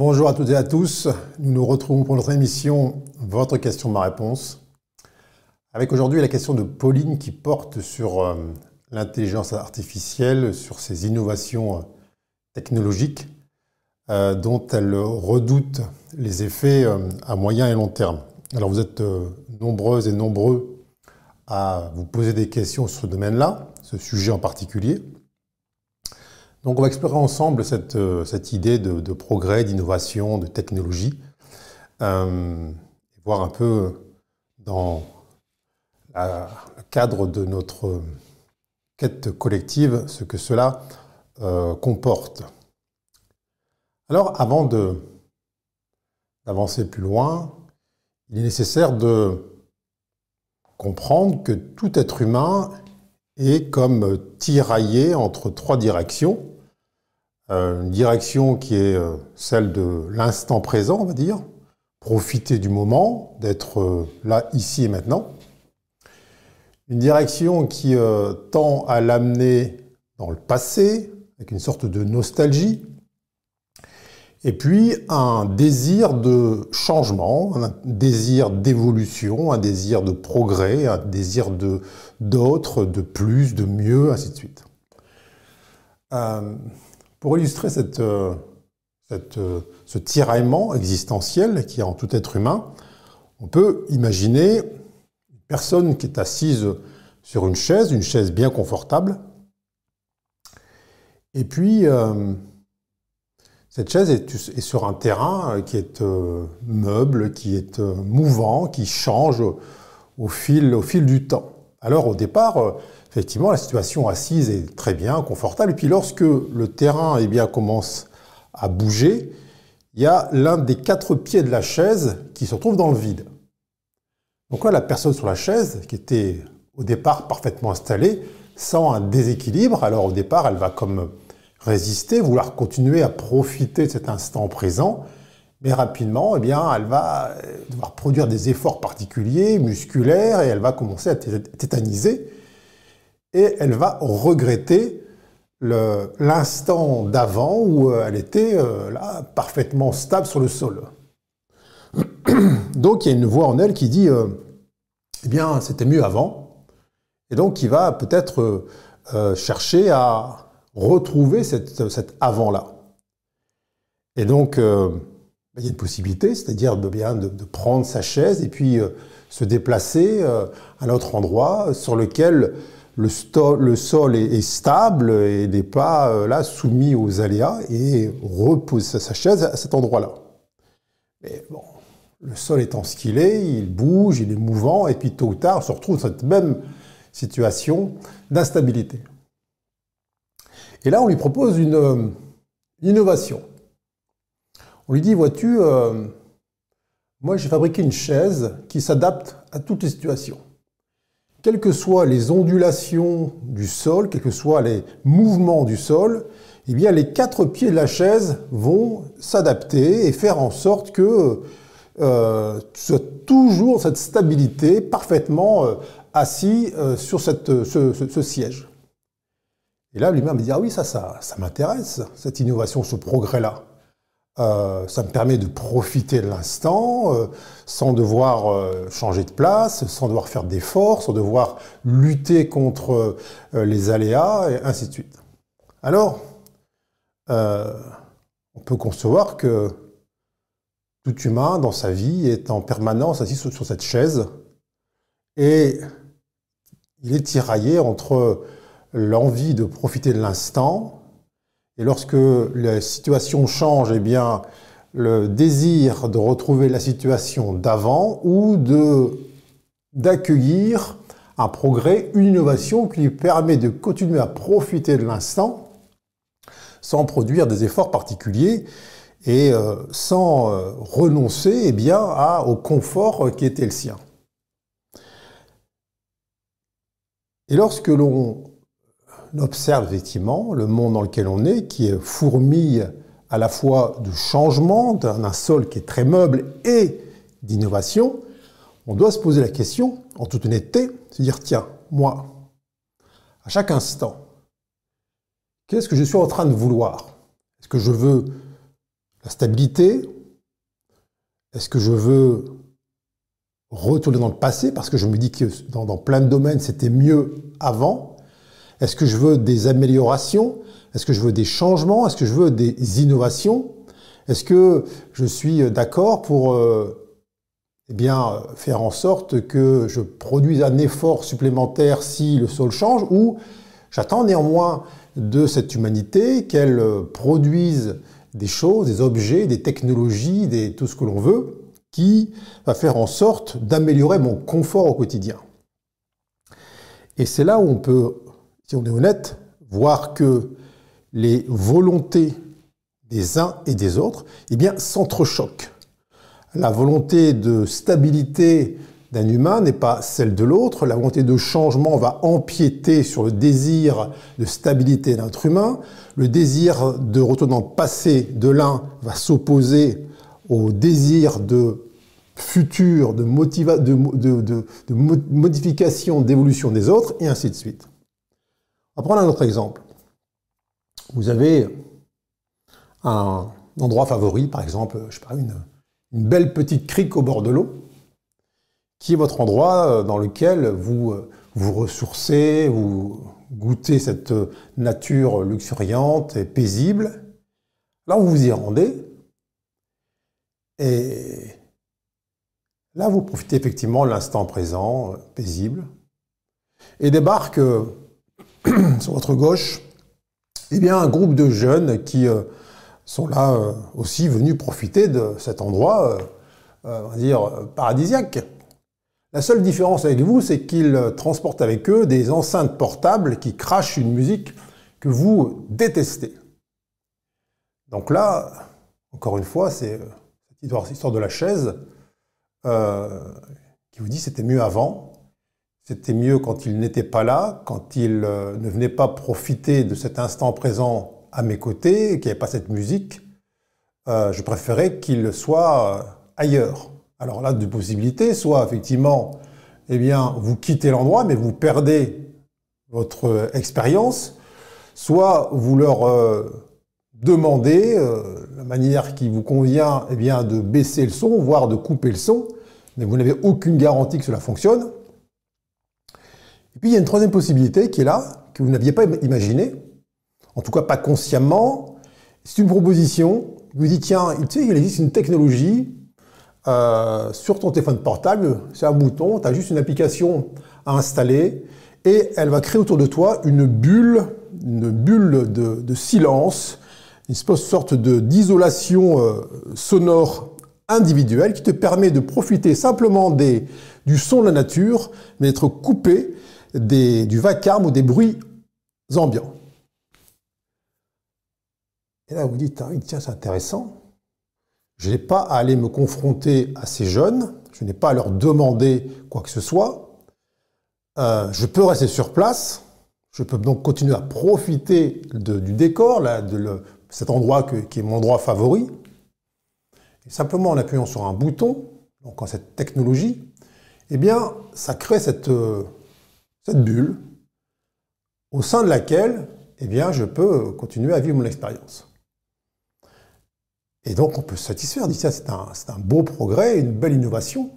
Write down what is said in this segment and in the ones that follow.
Bonjour à toutes et à tous. Nous nous retrouvons pour notre émission Votre question, ma réponse. Avec aujourd'hui la question de Pauline qui porte sur euh, l'intelligence artificielle, sur ses innovations euh, technologiques euh, dont elle redoute les effets à moyen et long terme. Alors vous êtes nombreuses et nombreux à vous poser des questions sur ce domaine-là, ce sujet en particulier. Donc on va explorer ensemble cette, euh, idée de, progrès, d'innovation, de technologie, euh, voir un peu dans le cadre de notre quête collective ce que cela euh, comporte. Alors avant d'avancer plus loin, il est nécessaire de comprendre que tout être humain est comme tiraillé entre trois directions une direction qui est euh, celle de l'instant présent, on va dire, profiter du moment, d'être euh, là, ici et maintenant. Une direction qui tend à l'amener dans le passé, avec une sorte de nostalgie. Et puis un désir de changement, un désir d'évolution, un désir de progrès, un désir de de plus, de mieux, ainsi de suite. Pour illustrer euh, euh, ce tiraillement existentiel qui a en tout être humain, on peut imaginer une personne qui est assise sur une chaise, une chaise bien confortable, et puis euh, cette chaise est, sur un terrain qui est meuble, qui est mouvant, qui change au fil, au fil du temps. Alors au départ, effectivement, la situation assise est très bien, confortable. Et puis lorsque le terrain eh bien, commence à bouger, il y a l'un des quatre pieds de la chaise qui se retrouve dans le vide. Donc là, la personne sur la chaise, qui était au départ parfaitement installée, sent un déséquilibre. Alors au départ, elle va comme résister, vouloir continuer à profiter de cet instant présent. Mais rapidement, eh bien, elle va devoir produire des efforts particuliers, musculaires, et elle va commencer à tétaniser et elle va regretter l'instant d'avant où euh, elle était euh, parfaitement stable sur le sol. Donc il y a une voix en elle qui dit euh, eh bien c'était mieux avant et donc il va peut-être chercher à retrouver cet avant là. Et donc il y a une possibilité, c'est-à-dire de bien de, prendre sa chaise et puis se déplacer à un autre endroit sur lequel le, sol est, stable et n'est pas euh, là soumis aux aléas et repose sa chaise à cet endroit-là. Mais bon, le sol étant ce qu'il est, il bouge, il est mouvant, et puis tôt ou tard, on se retrouve dans cette même situation d'instabilité. Et là, on lui propose une, innovation. On lui dit, vois-tu, euh, moi j'ai fabriqué une chaise qui s'adapte à toutes les situations quelles que soient les ondulations du sol, quels que soient les mouvements du sol, eh les quatre pieds de la chaise vont s'adapter et faire en sorte que euh, tu sois toujours cette stabilité, parfaitement euh, assis euh, sur cette, ce, siège. Et là, lui-même me dit, ah oui, ça, ça, ça m'intéresse, cette innovation, ce progrès-là. Euh, ça me permet de profiter de l'instant euh, sans devoir euh, changer de place, sans devoir faire d'efforts, sans devoir lutter contre les aléas, et ainsi de suite. Alors, on peut concevoir que tout humain dans sa vie est en permanence assis sur cette chaise et il est tiraillé entre l'envie de profiter de l'instant et lorsque la situation change, eh bien, le désir de retrouver la situation d'avant ou de d'accueillir un progrès, une innovation qui lui permet de continuer à profiter de l'instant sans produire des efforts particuliers et euh, sans euh, renoncer eh bien, au confort qui était le sien. Et lorsque l'on on observe effectivement le monde dans lequel on est, qui est fourmille à la fois de changement, d'un sol qui est très meuble et d'innovation, on doit se poser la question, en toute honnêteté, se dire, tiens, moi, à chaque instant, qu'est-ce que je suis en train de vouloir? Est-ce que je veux la stabilité? Est-ce que je veux retourner dans le passé? Parce que je me dis que dans, dans plein de domaines c'était mieux avant Est-ce que je veux des améliorations? Est-ce que je veux des changements? Est-ce que je veux des innovations? Est-ce que je suis d'accord pour euh, eh faire en sorte que je produise un effort supplémentaire si le sol change ou j'attends néanmoins de cette humanité qu'elle produise des choses, des objets, des technologies, tout ce que l'on veut, qui va faire en sorte d'améliorer mon confort au quotidien. Et c'est là où on peut, si on est honnête, voir que les volontés des uns et des autres, eh bien, s'entrechoquent. La volonté de stabilité d'un humain n'est pas celle de l'autre. La volonté de changement va empiéter sur le désir de stabilité d'un être humain. Le désir de retour dans le passé de l'un va s'opposer au désir de futur, de, modification, d'évolution des autres, et ainsi de suite. On va prendre un autre exemple. Vous avez un endroit favori, par exemple, je sais pas, une, belle petite crique au bord de l'eau, qui est votre endroit euh, dans lequel vous euh, vous ressourcez, vous goûtez cette nature luxuriante et paisible. Là, vous vous y rendez. Et là, vous profitez effectivement de l'instant présent, euh, paisible. Et débarque sur votre gauche, eh bien, un groupe de jeunes qui sont là aussi venus profiter de cet endroit, va dire, paradisiaque. La seule différence avec vous, c'est qu'ils transportent avec eux des enceintes portables qui crachent une musique que vous détestez. Donc là, encore une fois, c'est cette histoire de la chaise euh, qui vous dit c'était mieux avant, c'était mieux quand il n'était pas là, quand il euh, ne venait pas profiter de cet instant présent à mes côtés, qu'il n'y avait pas cette musique. Euh, je préférais qu'il soit ailleurs. Alors là, deux possibilités, soit effectivement, eh bien, vous quittez l'endroit, mais vous perdez votre euh, expérience, soit vous leur euh, demandez euh, la manière qui vous convient, eh bien, de baisser le son, voire de couper le son, mais vous n'avez aucune garantie que cela fonctionne. Puis il y a une troisième possibilité qui est là, que vous n'aviez pas imaginée, en tout cas pas consciemment. C'est une proposition. Vous dites tiens, tu sais, il existe une technologie euh, sur ton téléphone portable, c'est un bouton, tu as juste une application à installer et elle va créer autour de toi une bulle, une bulle de, silence, une sorte d'isolation euh, sonore individuelle qui te permet de profiter simplement des, du son de la nature, mais d'être coupé du vacarme ou des bruits ambiants. Et là, vous dites, ah, tiens, c'est intéressant. Je n'ai pas à aller me confronter à ces jeunes, je n'ai pas à leur demander quoi que ce soit. Euh, je peux rester sur place, je peux donc continuer à profiter du décor, de cet endroit qui est mon endroit favori. Et simplement en appuyant sur un bouton, donc en cette technologie, eh bien, ça crée cette, euh, cette bulle au sein de laquelle eh bien, je peux continuer à vivre mon expérience. Et donc on peut se satisfaire, dire ça c'est un, un, beau progrès, une belle innovation.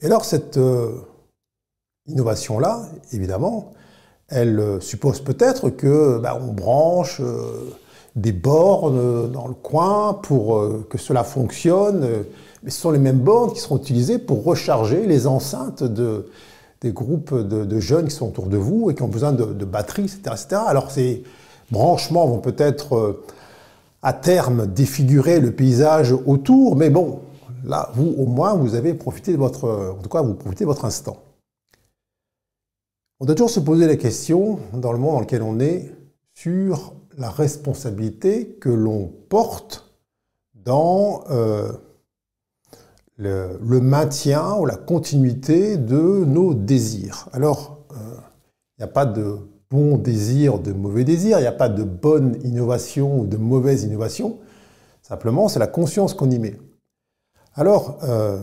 Et alors cette euh, innovation-là, évidemment, elle euh, suppose peut-être que bah, on branche euh, des bornes dans le coin pour que cela fonctionne, mais ce sont les mêmes bornes qui seront utilisées pour recharger les enceintes de, des groupes de, jeunes qui sont autour de vous et qui ont besoin de, batteries, etc.. Alors ces branchements vont peut-être à terme défigurer le paysage autour, mais bon, là, vous, au moins, vous avez profité de votre, en tout cas, vous profitez de votre instant. On doit toujours se poser la question, dans le monde dans lequel on est, sur la responsabilité que l'on porte dans euh, le, maintien ou la continuité de nos désirs. Alors, euh, il n'y a pas de bon désir, de mauvais désir. Il n'y a pas de bonne innovation ou de mauvaise innovation. Simplement, c'est la conscience qu'on y met. Alors, euh,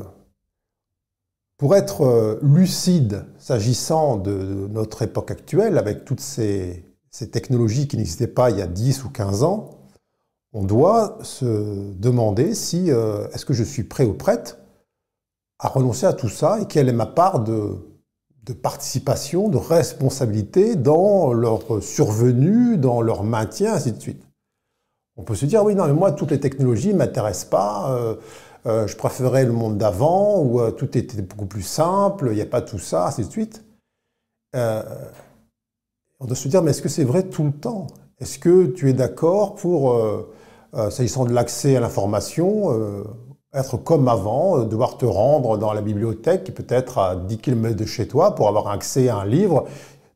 pour être euh, lucide s'agissant de notre époque actuelle, avec toutes ces, technologies qui n'existaient pas il y a 10 ou 15 ans, on doit se demander si euh, est-ce que je suis prêt ou prête à renoncer à tout ça et quelle est ma part de, participation, de responsabilité dans leur survenue, dans leur maintien, ainsi de suite. On peut se dire, oui, non, mais moi, toutes les technologies ne m'intéressent pas, euh, euh, je préférais le monde d'avant, où tout était beaucoup plus simple, il n'y a pas tout ça, ainsi de suite. on doit se dire, mais est-ce que c'est vrai tout le temps? Est-ce que tu es d'accord pour euh, s'agissant de l'accès à l'information, euh, être comme avant, euh, devoir te rendre dans la bibliothèque, peut-être à 10 km de chez toi, pour avoir accès à un livre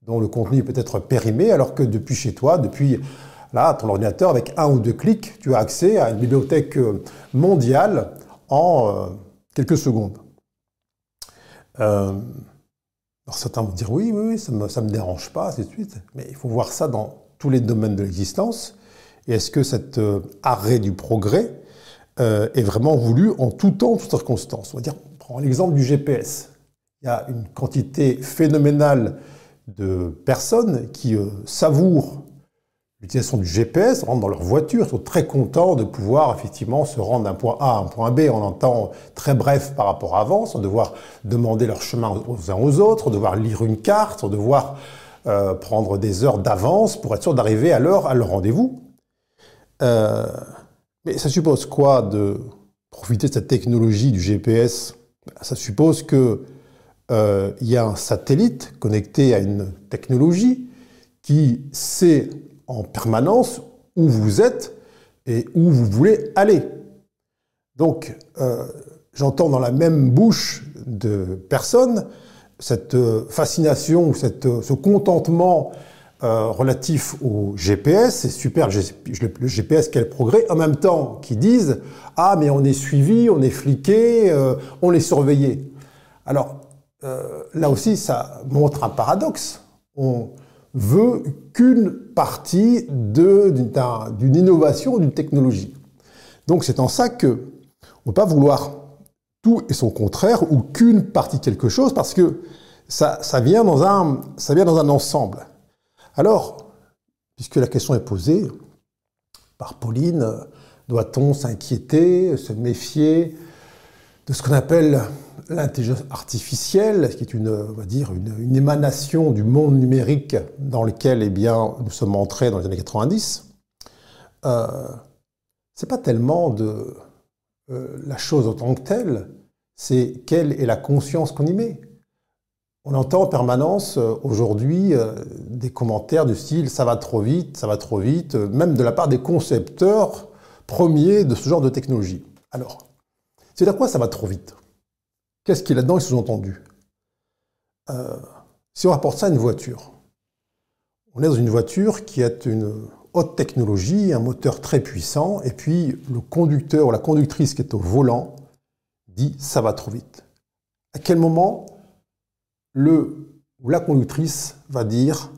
dont le contenu peut être périmé, alors que depuis chez toi, depuis là, ton ordinateur, avec un ou deux clics, tu as accès à une bibliothèque mondiale en quelques secondes. alors certains vont dire oui, oui, ça ne me, me, dérange pas, ainsi de suite. Mais il faut voir ça dans tous les domaines de l'existence. Et est-ce que cet euh, arrêt du progrès euh, est vraiment voulu en tout temps, en toutes circonstances On va dire, prends l'exemple du GPS. Il y a une quantité phénoménale de personnes qui euh, savourent l'utilisation du GPS, rentrent dans leur voiture, sont très contents de pouvoir effectivement se rendre d'un point A à un point B en un temps très bref par rapport à avant, sans devoir demander leur chemin aux uns aux autres, devoir lire une carte, devoir prendre des heures d'avance pour être sûr d'arriver à l'heure à leur rendez-vous. Euh, mais ça suppose quoi de profiter de cette technologie du GPS Ça suppose qu'il euh, y a un satellite connecté à une technologie qui sait en permanence où vous êtes et où vous voulez aller. Donc, euh, j'entends dans la même bouche de personnes cette fascination, cette, ce contentement euh, relatif au GPS, c'est super le GPS, quel progrès, en même temps qui disent Ah, mais on est suivi, on est fliqué, euh, on est surveillé. Alors, euh, là aussi, ça montre un paradoxe. On veut qu'une partie d'une innovation, d'une technologie. Donc, c'est en ça que on ne peut pas vouloir tout et son contraire, ou qu'une partie quelque chose, parce que ça vient dans un ensemble. Alors, puisque la question est posée par Pauline, doit-on s'inquiéter, se méfier de ce qu'on appelle l'intelligence artificielle, qui est une, va dire, une, émanation du monde numérique dans lequel eh bien, nous sommes entrés dans les années 90 euh, Ce n'est pas tellement de euh, la chose en tant que telle, c'est quelle est la conscience qu'on y met. On entend en permanence euh, aujourd'hui euh, des commentaires du style ça va trop vite, ça va trop vite, euh, même de la part des concepteurs premiers de ce genre de technologie. Alors, c'est à quoi ça va trop vite Qu'est-ce a là-dedans sous-entendu? Si on rapporte ça à une voiture, on est dans une voiture qui a une haute technologie, un moteur très puissant, et puis le conducteur ou la conductrice qui est au volant dit ça va trop vite. À quel moment le ou la conductrice va dire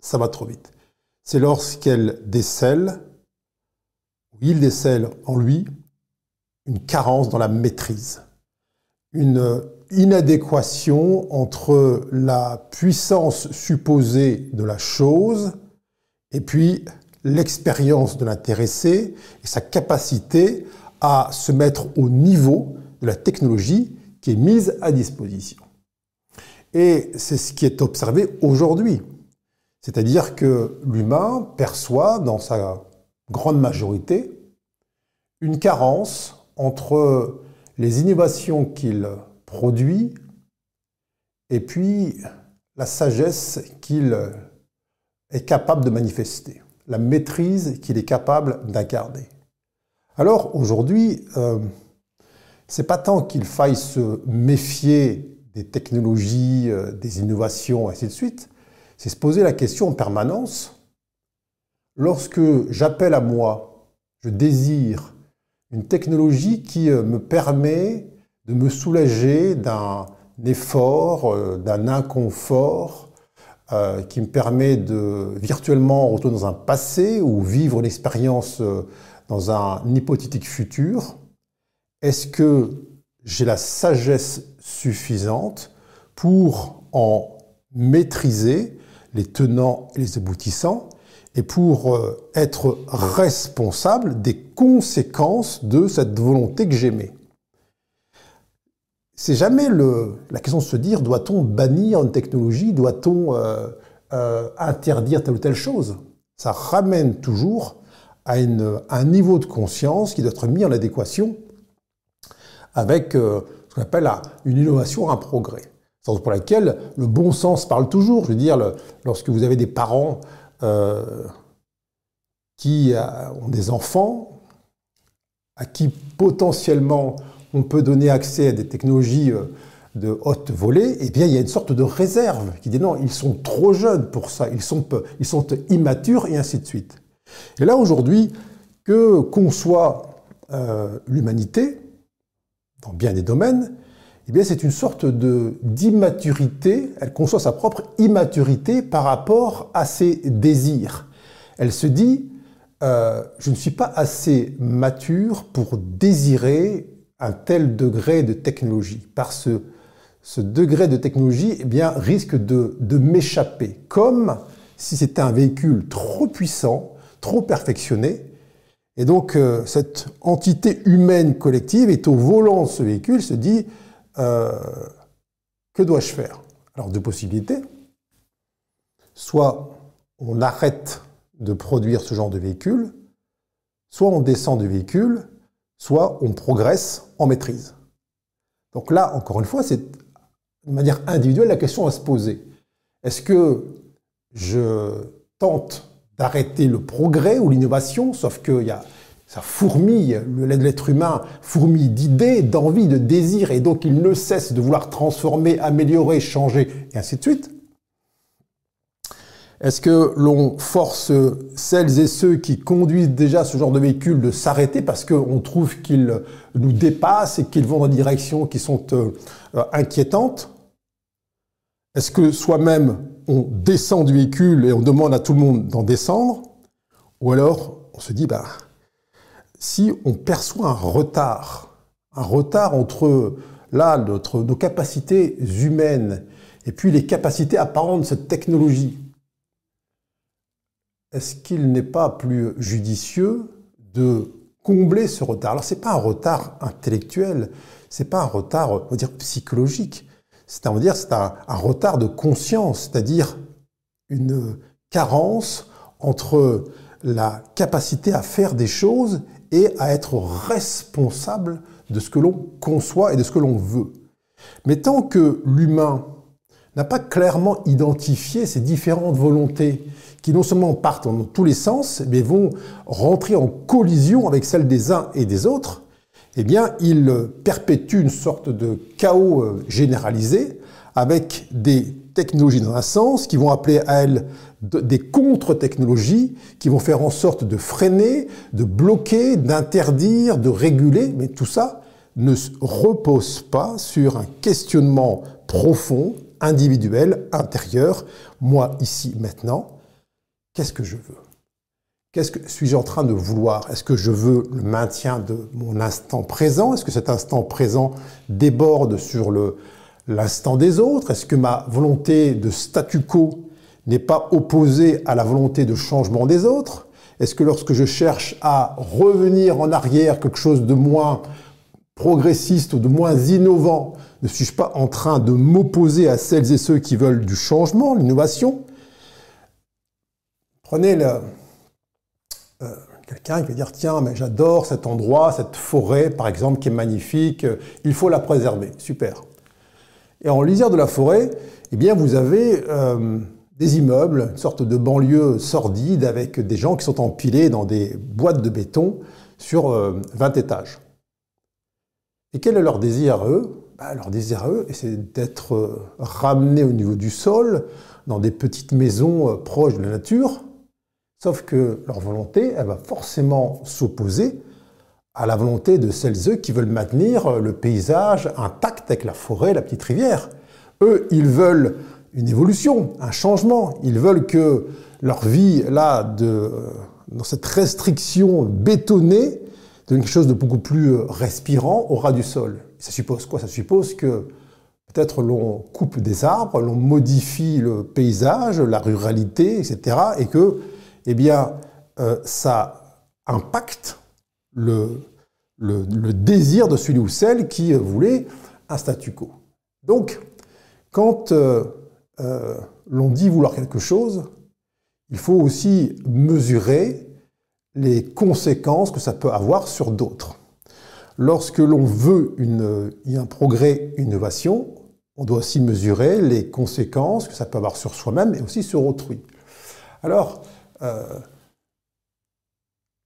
ça va trop vite. C'est lorsqu'elle décèle, ou il décèle en lui, une carence dans la maîtrise, une inadéquation entre la puissance supposée de la chose et puis l'expérience de l'intéressé et sa capacité à se mettre au niveau de la technologie qui est mise à disposition. Et c'est ce qui est observé aujourd'hui. C'est-à-dire que l'humain perçoit, dans sa grande majorité, une carence entre les innovations qu'il produit et puis la sagesse qu'il est capable de manifester, la maîtrise qu'il est capable d'incarner. Alors aujourd'hui, euh, c'est pas tant qu'il faille se méfier des technologies, euh, des innovations, ainsi de suite, c'est se poser la question en permanence, lorsque j'appelle à moi, je désire une technologie qui euh, me permet de me soulager d'un effort, euh, d'un inconfort, qui me permet de virtuellement retourner dans un passé ou vivre une expérience dans un hypothétique futur, est-ce que j'ai la sagesse suffisante pour en maîtriser les tenants et les aboutissants et pour euh, être responsable des conséquences de cette volonté que j'aimais. C'est jamais le, la question de se dire doit-on bannir une technologie, doit-on euh, euh, interdire telle ou telle chose? Ça ramène toujours à, un niveau de conscience qui doit être mis en adéquation avec ce qu'on appelle une innovation, un progrès. C'est pour laquelle le bon sens parle toujours. Je veux dire, lorsque vous avez des parents euh, qui euh, ont des enfants, à qui potentiellement on peut donner accès à des technologies euh, de haute volée, eh bien, il y a une sorte de réserve qui dit non, ils sont trop jeunes pour ça, ils sont, ils sont immatures et ainsi de suite. Et là, aujourd'hui, que conçoit l'humanité, dans bien des domaines, eh c'est une sorte de d'immaturité. Elle conçoit sa propre immaturité par rapport à ses désirs. Elle se dit euh, je ne suis pas assez mature pour désirer un tel degré de technologie, parce que ce degré de technologie eh risque de m'échapper, comme si c'était un véhicule trop puissant, trop perfectionné, et donc euh, cette entité humaine collective est au volant de ce véhicule, se dit euh, que dois-je faire? Alors, deux possibilités. Soit on arrête de produire ce genre de véhicule, soit on descend du véhicule, soit on progresse en maîtrise. Donc là, encore une fois, c'est de manière individuelle la question à se poser. Est-ce que je tente d'arrêter le progrès ou l'innovation, sauf qu'il y a ça fourmille, l'être humain fourmille d'idées, d'envies, de désirs, et donc il ne cesse de vouloir transformer, améliorer, changer, et ainsi de suite. Est-ce que l'on force celles et ceux qui conduisent déjà ce genre de véhicule de s'arrêter parce qu'on trouve qu'ils nous dépassent et qu'ils vont dans des directions qui sont euh, inquiétantes? Est-ce que soi-même on descend du véhicule et on demande à tout le monde d'en descendre? Ou alors on se dit, bah, si on perçoit un retard, un retard entre nos capacités humaines et puis les capacités apparentes de cette technologie, est-ce qu'il n'est pas plus judicieux de combler ce retard? Alors c'est pas un retard intellectuel, c'est pas un retard, on va psychologique. C'est à dire c'est un, un retard de conscience, c'est-à-dire une carence entre la capacité à faire des choses et à être responsable de ce que l'on conçoit et de ce que l'on veut. Mais tant que l'humain n'a pas clairement identifié ces différentes volontés qui non seulement partent dans tous les sens, mais vont rentrer en collision avec celles des uns et des autres, eh bien, il perpétue une sorte de chaos euh, généralisé avec des technologies dans un sens qui vont appeler à elles des contre-technologies qui vont faire en sorte de freiner, de bloquer, d'interdire, de réguler, mais tout ça ne repose pas sur un questionnement profond, individuel, intérieur. Moi, ici, maintenant, qu'est-ce que je veux? Qu'est-ce que suis-je en train de vouloir? Est-ce que je veux le maintien de mon instant présent? Est-ce que cet instant présent déborde sur l'instant des autres? Est-ce que ma volonté de statu quo n'est pas opposé à la volonté de changement des autres? Est-ce que lorsque je cherche à revenir en arrière quelque chose de moins progressiste ou de moins innovant, ne suis-je pas en train de m'opposer à celles et ceux qui veulent du changement, l'innovation? Prenez le, euh, quelqu'un qui va dire tiens mais j'adore cet endroit, cette forêt par exemple qui est magnifique, il faut la préserver, super. Et en lisière de la forêt, eh bien vous avez euh, des immeubles, une sorte de banlieue sordide avec des gens qui sont empilés dans des boîtes de béton sur 20 euh, étages. Et quel est leur désir à eux? Bah, Leur désir à eux, c'est d'être euh, ramenés au niveau du sol, dans des petites maisons euh, proches de la nature, sauf que leur volonté, elle va forcément s'opposer à la volonté de celles eux qui veulent maintenir le paysage intact avec la forêt, la petite rivière. Eux, ils veulent une évolution, un changement. Ils veulent que leur vie, là, dans cette restriction bétonnée, de quelque chose de beaucoup plus respirant au ras du sol. Ça suppose quoi? Ça suppose que peut-être l'on coupe des arbres, l'on modifie le paysage, la ruralité, etc. Et que eh bien, euh, ça impacte le, désir de celui ou celle qui voulait un statu quo. Donc, quand euh, euh, l'on dit vouloir quelque chose, il faut aussi mesurer les conséquences que ça peut avoir sur d'autres. Lorsque l'on veut un progrès, une innovation, on doit aussi mesurer les conséquences que ça peut avoir sur soi-même et aussi sur autrui. Alors, euh,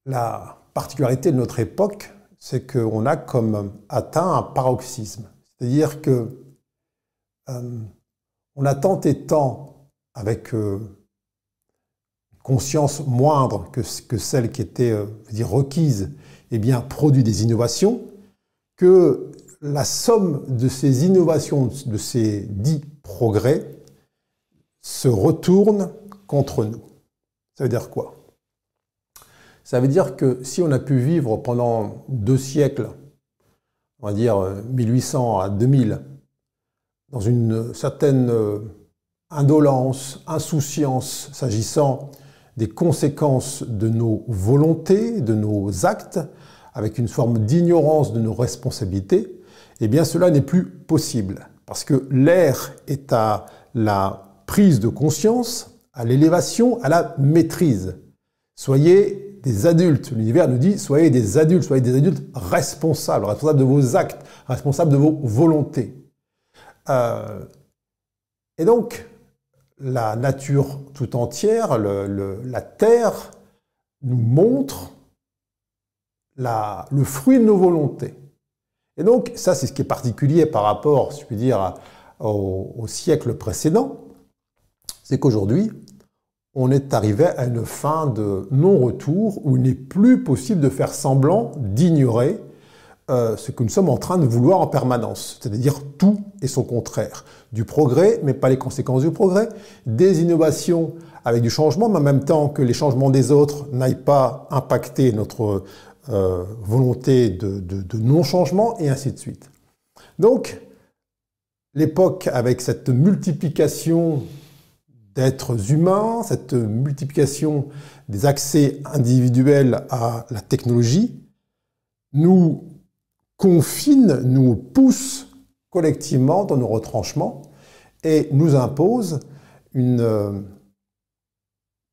la particularité de notre époque, c'est qu'on a comme atteint un paroxysme. C'est-à-dire que euh, on a tant et tant, avec euh, conscience moindre que, celle qui était euh, requise, eh bien, produit des innovations, que la somme de ces innovations, de ces dits progrès, se retourne contre nous. Ça veut dire quoi? Ça veut dire que si on a pu vivre pendant deux siècles, on va dire 1800 à 2000, dans une certaine euh, indolence, insouciance s'agissant des conséquences de nos volontés, de nos actes, avec une forme d'ignorance de nos responsabilités, eh bien cela n'est plus possible. Parce que l'air est à la prise de conscience, à l'élévation, à la maîtrise. Soyez des adultes. L'univers nous dit, soyez des adultes, soyez des adultes responsables, responsables de vos actes, responsables de vos volontés. Euh, et donc, la nature tout entière, la Terre, nous montre le fruit de nos volontés. Et donc, ça, c'est ce qui est particulier par rapport, si je puis dire, au, au siècle précédent, c'est qu'aujourd'hui, on est arrivé à une fin de non-retour où il n'est plus possible de faire semblant d'ignorer euh, ce que nous sommes en train de vouloir en permanence, c'est-à-dire tout et son contraire. Du progrès, mais pas les conséquences du progrès, des innovations avec du changement, mais en même temps que les changements des autres n'aillent pas impacter notre euh, volonté de, de non-changement, et ainsi de suite. Donc, l'époque avec cette multiplication d'êtres humains, cette multiplication des accès individuels à la technologie, nous confine, nous pousse collectivement dans nos retranchements et nous impose une euh,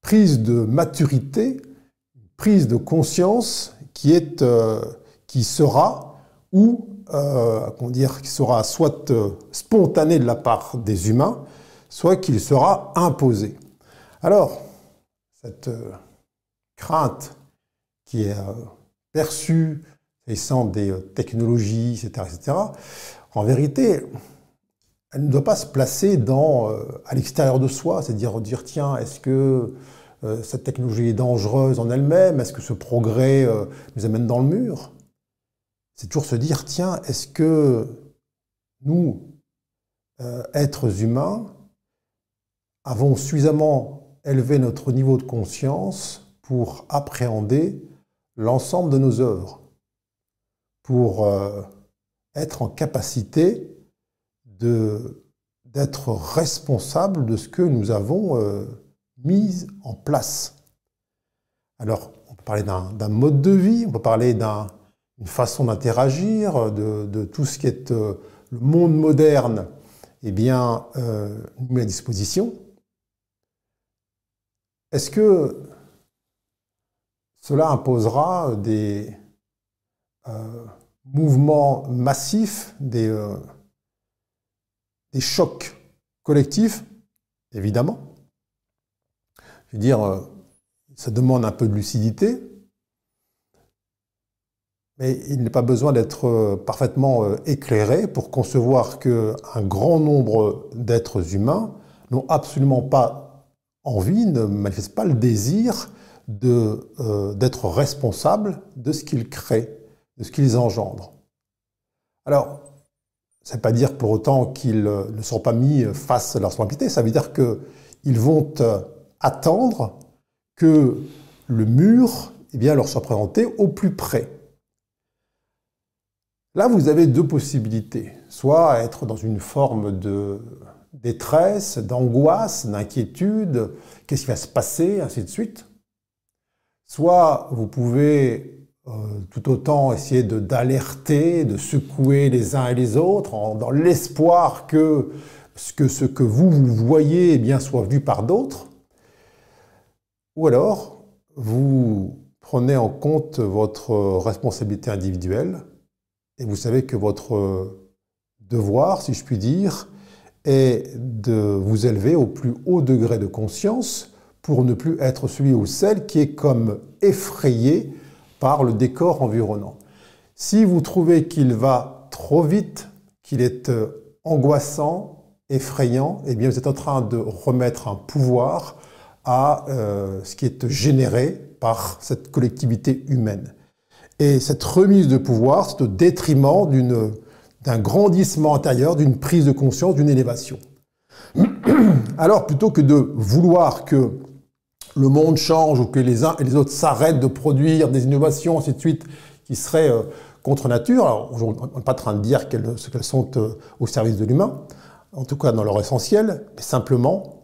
prise de maturité, une prise de conscience qui euh, sera ou euh, qui sera soit spontanée de la part des humains, soit qu'il sera imposé. Alors, cette crainte qui est perçue sans des euh, technologies, etc., etc., en vérité, elle ne doit pas se placer euh, à l'extérieur de soi, c'est-à-dire dire, tiens, est-ce que euh, cette technologie est dangereuse en elle-même? Est-ce que ce progrès nous amène dans le mur? C'est toujours se dire, tiens, est-ce que nous, êtres humains, avons suffisamment élevé notre niveau de conscience pour appréhender l'ensemble de nos œuvres pour euh, être en capacité d'être responsable de ce que nous avons euh, mis en place. Alors, on peut parler d'un mode de vie, on peut parler d'une façon d'interagir, de, tout ce qui est euh, le monde moderne, eh bien, nous met à disposition. Est-ce que cela imposera des, euh, mouvement massif, des, euh, des chocs collectifs, évidemment. Je veux dire, euh, ça demande un peu de lucidité, mais il n'est pas besoin d'être parfaitement éclairé pour concevoir qu'un grand nombre d'êtres humains n'ont absolument pas envie, ne manifestent pas le désir d'être responsables de ce qu'ils créent de ce qu'ils engendrent. Alors, ça ne veut pas dire pour autant qu'ils euh, ne sont pas mis face à leur responsabilité, ça veut dire qu'ils vont euh, attendre que le mur eh bien, leur soit présenté au plus près. Là, vous avez deux possibilités. Soit être dans une forme de détresse, d'angoisse, d'inquiétude, qu'est-ce qui va se passer, ainsi de suite. soit vous pouvez euh, tout autant essayer d'alerter, de, secouer les uns et les autres, dans l'espoir que ce, que ce que vous, vous voyez eh bien, soit vu par d'autres, ou alors vous prenez en compte votre responsabilité individuelle et vous savez que votre devoir, si je puis dire, est de vous élever au plus haut degré de conscience pour ne plus être celui ou celle qui est comme effrayé par le décor environnant. Si vous trouvez qu'il va trop vite, qu'il est euh, angoissant, effrayant, eh bien vous êtes en train de remettre un pouvoir à euh, ce qui est généré par cette collectivité humaine. Et cette remise de pouvoir, c'est au détriment d'un grandissement intérieur, d'une prise de conscience, d'une élévation. Alors plutôt que de vouloir que le monde change ou que les uns et les autres s'arrêtent de produire des innovations, ainsi de suite, qui seraient euh, contre nature, alors on n'est pas en train de dire qu'elles sont euh, au service de l'humain, en tout cas dans leur essentiel, mais simplement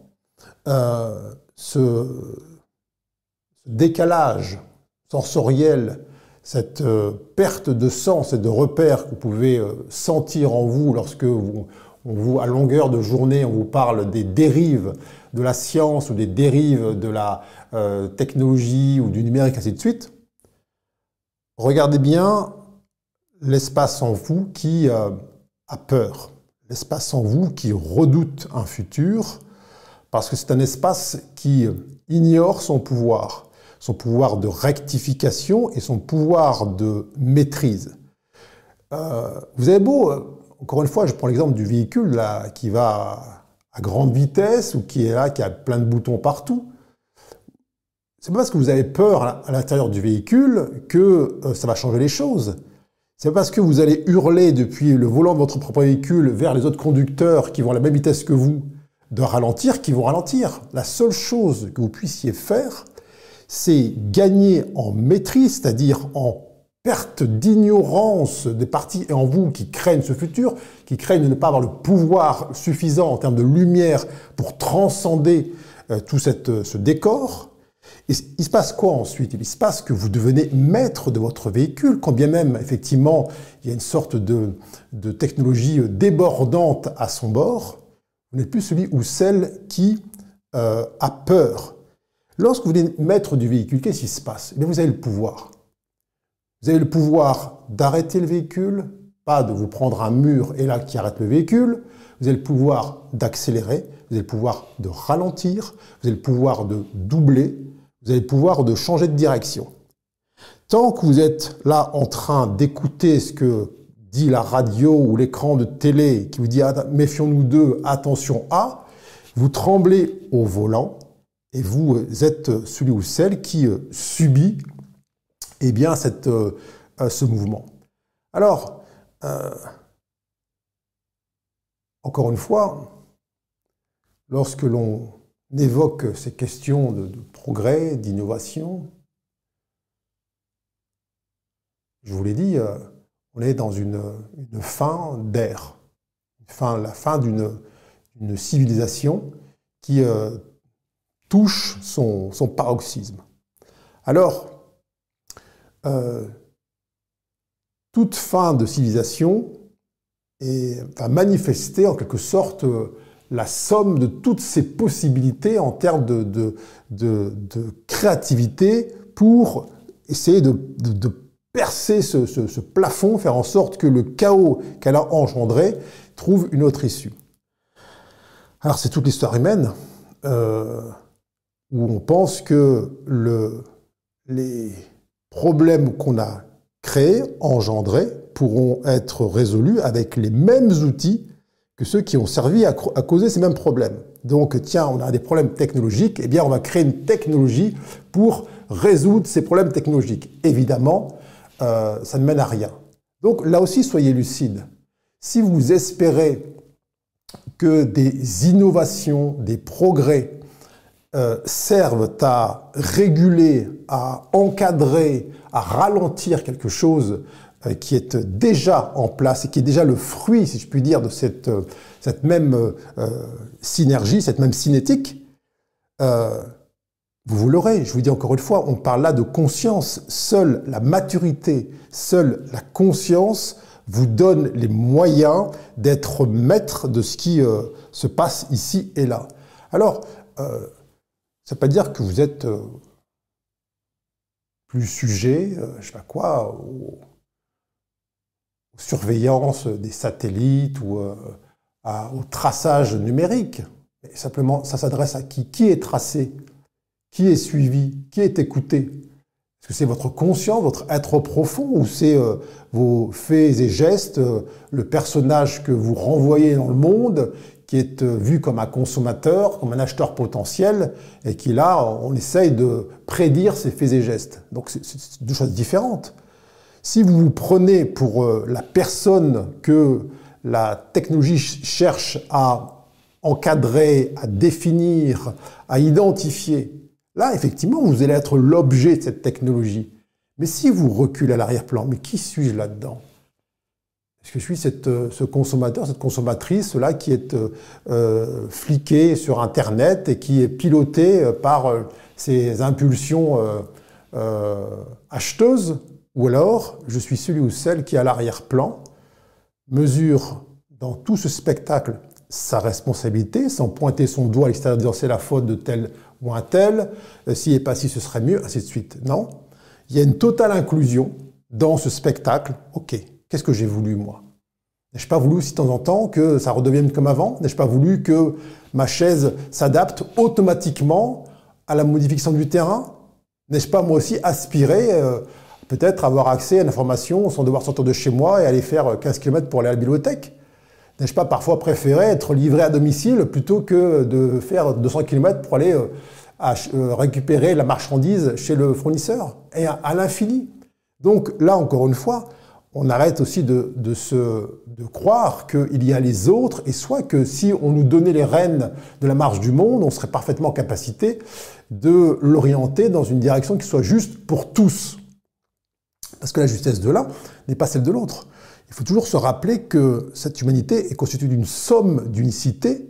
euh, ce, décalage sensoriel, cette euh, perte de sens et de repères que vous pouvez euh, sentir en vous lorsque vous, vous, à longueur de journée, on vous parle des dérives de la science ou des dérives de la euh, technologie ou du numérique, ainsi de suite. Regardez bien l'espace en vous qui a peur, l'espace en vous qui redoute un futur, parce que c'est un espace qui ignore son pouvoir, son pouvoir de rectification et son pouvoir de maîtrise. Euh, vous avez beau, euh, encore une fois, je prends l'exemple du véhicule là, qui va à grande vitesse ou qui est là, qui a plein de boutons partout. C'est pas parce que vous avez peur à l'intérieur du véhicule que euh, ça va changer les choses. C'est pas parce que vous allez hurler depuis le volant de votre propre véhicule vers les autres conducteurs qui vont à la même vitesse que vous de ralentir qui vont ralentir. La seule chose que vous puissiez faire, c'est gagner en maîtrise, c'est-à-dire en perte d'ignorance des parties en vous qui craignent ce futur, qui craignent de ne pas avoir le pouvoir suffisant en termes de lumière pour transcender euh, tout euh, ce décor. Et il se passe quoi ensuite? Il se passe que vous devenez maître de votre véhicule, quand bien même, effectivement, il y a une sorte de, de technologie débordante à son bord. Vous n'êtes plus celui ou celle qui euh, a peur. Lorsque vous êtes maître du véhicule, qu'est-ce qui se passe? Eh Vous avez le pouvoir. Vous avez le pouvoir d'arrêter le véhicule, pas de vous prendre un mur et là qui arrête le véhicule. Vous avez le pouvoir d'accélérer, vous avez le pouvoir de ralentir, vous avez le pouvoir de doubler, vous avez le pouvoir de changer de direction. Tant que vous êtes là en train d'écouter ce que dit la radio ou l'écran de télé qui vous dit méfions-nous d'eux, attention à, vous tremblez au volant et vous êtes celui ou celle qui euh, subit eh bien, cette, euh, ce mouvement. Alors, euh, encore une fois, lorsque l'on évoque ces questions de progrès, d'innovation, je vous l'ai dit, on est dans une, fin d'ère, la fin d'une civilisation qui euh, touche son, paroxysme. Alors, euh, toute fin de civilisation va manifester en quelque sorte la somme de toutes ces possibilités en termes de, créativité pour essayer de, percer ce, plafond, faire en sorte que le chaos qu'elle a engendré trouve une autre issue. Alors c'est toute l'histoire humaine euh, où on pense que le, les problèmes qu'on a créés, engendrés, pourront être résolus avec les mêmes outils que ceux qui ont servi à, à, causer ces mêmes problèmes. Donc, tiens, on a des problèmes technologiques, eh bien, on va créer une technologie pour résoudre ces problèmes technologiques. Évidemment, euh, ça ne mène à rien. Donc là aussi, soyez lucide. Si vous espérez que des innovations, des progrès euh, servent à réguler, à encadrer, à ralentir quelque chose euh, qui est déjà en place et qui est déjà le fruit, si je puis dire, de cette, cette même synergie, cette même cinétique, vous vous l'aurez, je vous dis encore une fois, on parle là de conscience. Seule la maturité, seule la conscience vous donne les moyens d'être maître de ce qui euh, se passe ici et là. Alors, euh, ça ne veut pas dire que vous êtes euh, plus sujet, je ne sais pas quoi, aux, surveillances des satellites ou au traçage numérique. Simplement, ça s'adresse à qui? Qui est tracé? Qui est suivi? Qui est écouté? Est-ce que c'est votre conscience, votre être profond, ou c'est euh, vos faits et gestes, euh, le personnage que vous renvoyez dans le monde, qui est euh, vu comme un consommateur, comme un acheteur potentiel, et qui là, on essaye de prédire ses faits et gestes. Donc c'est deux choses différentes. Si vous vous prenez pour la personne que la technologie cherche à encadrer, à définir, à identifier, là, effectivement, vous allez être l'objet de cette technologie. Mais si vous reculez à l'arrière-plan, mais qui suis-je là-dedans? Est-ce que je suis cette, euh, ce consommateur, cette consommatrice là qui est euh, euh, fliquée sur Internet et qui est pilotée par ses impulsions acheteuses? Ou alors, je suis celui ou celle qui, à l'arrière-plan, mesure dans tout ce spectacle sa responsabilité, sans pointer son doigt à l'extérieur disant c'est la faute de tel ou un tel, euh, s'il n'est pas si ce serait mieux, ainsi de suite. Non, il y a une totale inclusion dans ce spectacle. Ok, qu'est-ce que j'ai voulu moi? N'ai-je pas voulu aussi de temps en temps que ça redevienne comme avant? N'ai-je pas voulu que ma chaise s'adapte automatiquement à la modification du terrain? N'ai-je pas moi aussi aspiré euh, peut-être avoir accès à l'information sans devoir sortir de chez moi et aller faire 15 km pour aller à la bibliothèque? N'ai-je pas parfois préféré être livré à domicile plutôt que de faire 200 km pour aller euh, euh, récupérer la marchandise chez le fournisseur? Et à, l'infini. Donc là, encore une fois, on arrête aussi de, se, de croire qu'il y a les autres, et soit que si on nous donnait les rênes de la marche du monde, on serait parfaitement en capacité de l'orienter dans une direction qui soit juste pour tous. Parce que la justesse de l'un n'est pas celle de l'autre. Il faut toujours se rappeler que cette humanité est constituée d'une somme d'unicité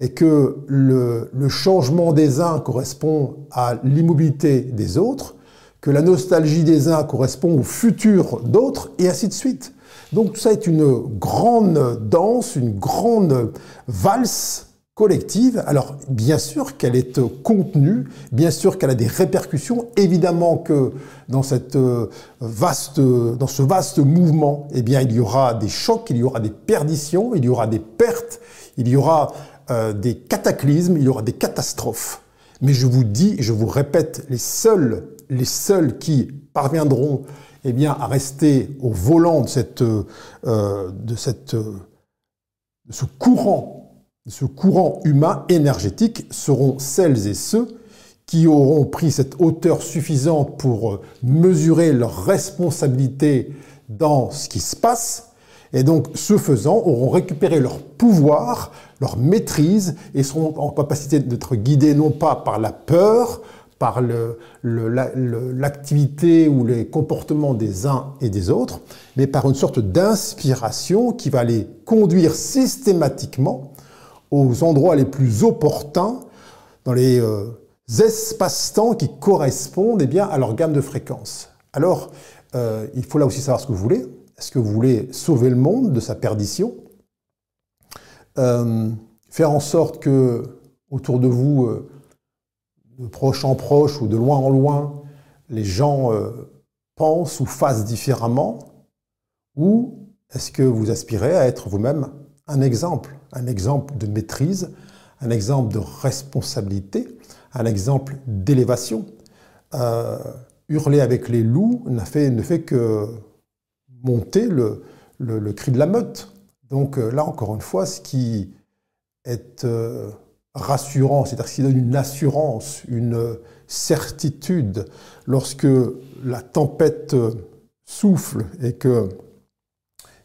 et que le, changement des uns correspond à l'immobilité des autres, que la nostalgie des uns correspond au futur d'autres, et ainsi de suite. Donc ça est une grande danse, une grande valse collective. Alors, bien sûr qu'elle est contenue, bien sûr qu'elle a des répercussions. Évidemment que dans cette euh, vaste, dans ce vaste mouvement, eh bien, il y aura des chocs, il y aura des perditions, il y aura des pertes, il y aura euh, des cataclysmes, il y aura des catastrophes. Mais je vous dis, je vous répète, les seuls, les seuls qui parviendront, eh bien, à rester au volant de cette, euh, de cette, de ce courant ce courant humain énergétique seront celles et ceux qui auront pris cette hauteur suffisante pour euh, mesurer leur responsabilité dans ce qui se passe, et donc, ce faisant, auront récupéré leur pouvoir, leur maîtrise, et seront en capacité d'être guidés non pas par la peur, par l'activité ou les comportements des uns et des autres, mais par une sorte d'inspiration qui va les conduire systématiquement aux endroits les plus opportuns, dans les euh, espaces-temps qui correspondent eh bien, à leur gamme de fréquences. Alors, euh, il faut là aussi savoir ce que vous voulez. Est-ce que vous voulez sauver le monde de sa perdition? Euh, Faire en sorte que autour de vous, de proche en proche ou de loin en loin, les gens pensent ou fassent différemment Ou est-ce que vous aspirez à être vous-même un exemple, un exemple de maîtrise, un exemple de responsabilité, un exemple d'élévation? Euh, hurler avec les loups ne fait, que monter le, cri de la meute. Donc euh, là, encore une fois, ce qui est euh, rassurant, c'est-à-dire ce qui donne une assurance, une certitude lorsque la tempête souffle et que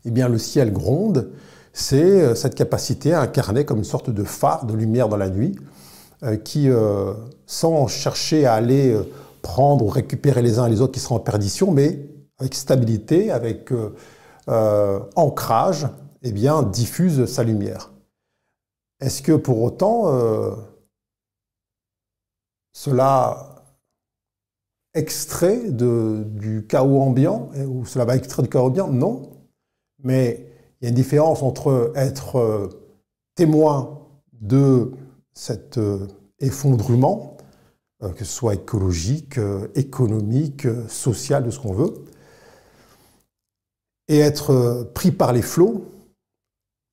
eh bien, le ciel gronde, c'est euh, cette capacité à incarner comme une sorte de phare de lumière dans la nuit, euh, qui, euh, sans chercher à aller prendre ou récupérer les uns et les autres qui seront en perdition, mais avec stabilité, avec ancrage, eh bien, diffuse sa lumière. Est-ce que pour autant, cela extrait du chaos ambiant, ou cela va extraire du chaos ambiant? Non. Mais il y a une différence entre être euh, témoin de cet euh, effondrement, euh, que ce soit écologique, économique, social, de ce qu'on veut, et être pris par les flots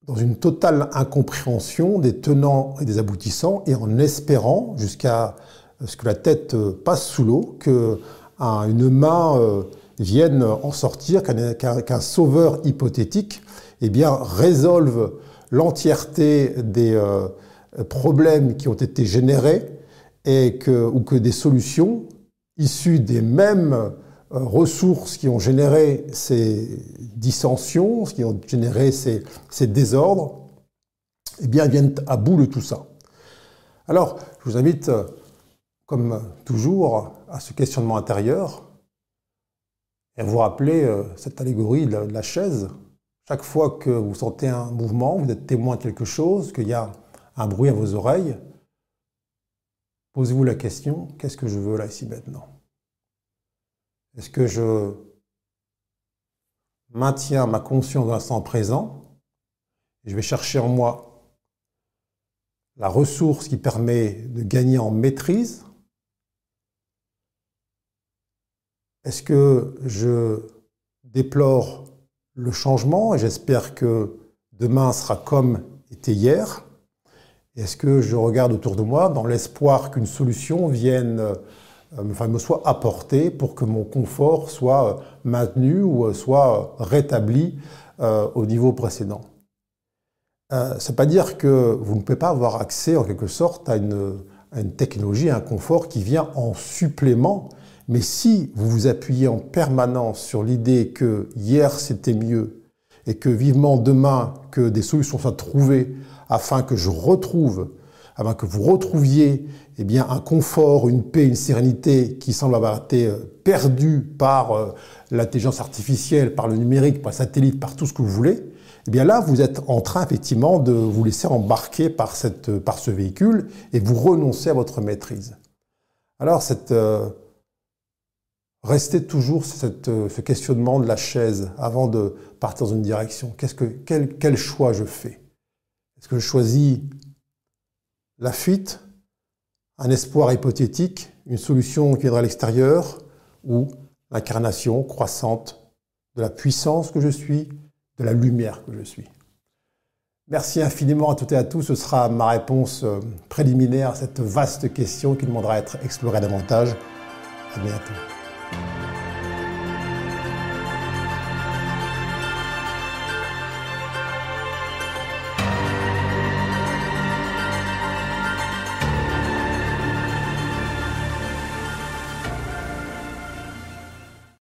dans une totale incompréhension des tenants et des aboutissants, et en espérant, jusqu'à ce que la tête passe sous l'eau, qu'une main vienne en sortir, qu'un sauveur hypothétique eh bien, résolve l'entièreté des euh, problèmes qui ont été générés et que, ou que des solutions issues des mêmes euh, ressources qui ont généré ces dissensions, qui ont généré ces, désordres, eh bien, viennent à bout de tout ça. Alors, je vous invite, comme toujours, à ce questionnement intérieur et à vous rappeler euh, cette allégorie de la chaise chaque fois que vous sentez un mouvement, vous êtes témoin de quelque chose, qu'il y a un bruit à vos oreilles, posez-vous la question, qu'est-ce que je veux là ici maintenant? Est-ce que je maintiens ma conscience dans l'instant présent? Je vais chercher en moi la ressource qui permet de gagner en maîtrise Est-ce que je déplore le changement et j'espère que demain sera comme était hier? Est-ce que je regarde autour de moi dans l'espoir qu'une solution vienne, enfin, me soit apportée pour que mon confort soit euh, maintenu ou euh, soit rétabli au niveau précédent. Euh, Ça ne veut pas dire que vous ne pouvez pas avoir accès en quelque sorte à une, à une technologie, à un confort qui vient en supplément. Mais si vous vous appuyez en permanence sur l'idée que hier c'était mieux et que vivement demain que des solutions soient trouvées afin que je retrouve, afin que vous retrouviez eh bien, un confort, une paix, une sérénité qui semble avoir été euh, perdue par euh, l'intelligence artificielle, par le numérique, par le satellite, par tout ce que vous voulez, eh bien là, vous êtes en train effectivement de vous laisser embarquer par, cette, par ce véhicule et vous renoncez à votre maîtrise. Alors, cette, euh, Restez toujours euh, ce questionnement de la chaise avant de partir dans une direction. Quel choix je fais? Est-ce que je choisis la fuite, un espoir hypothétique, une solution qui viendra à l'extérieur, ou l'incarnation croissante de la puissance que je suis, de la lumière que je suis Merci infiniment à toutes et à tous. Ce sera ma réponse euh, préliminaire à cette vaste question qui demandera à être explorée davantage. À bientôt.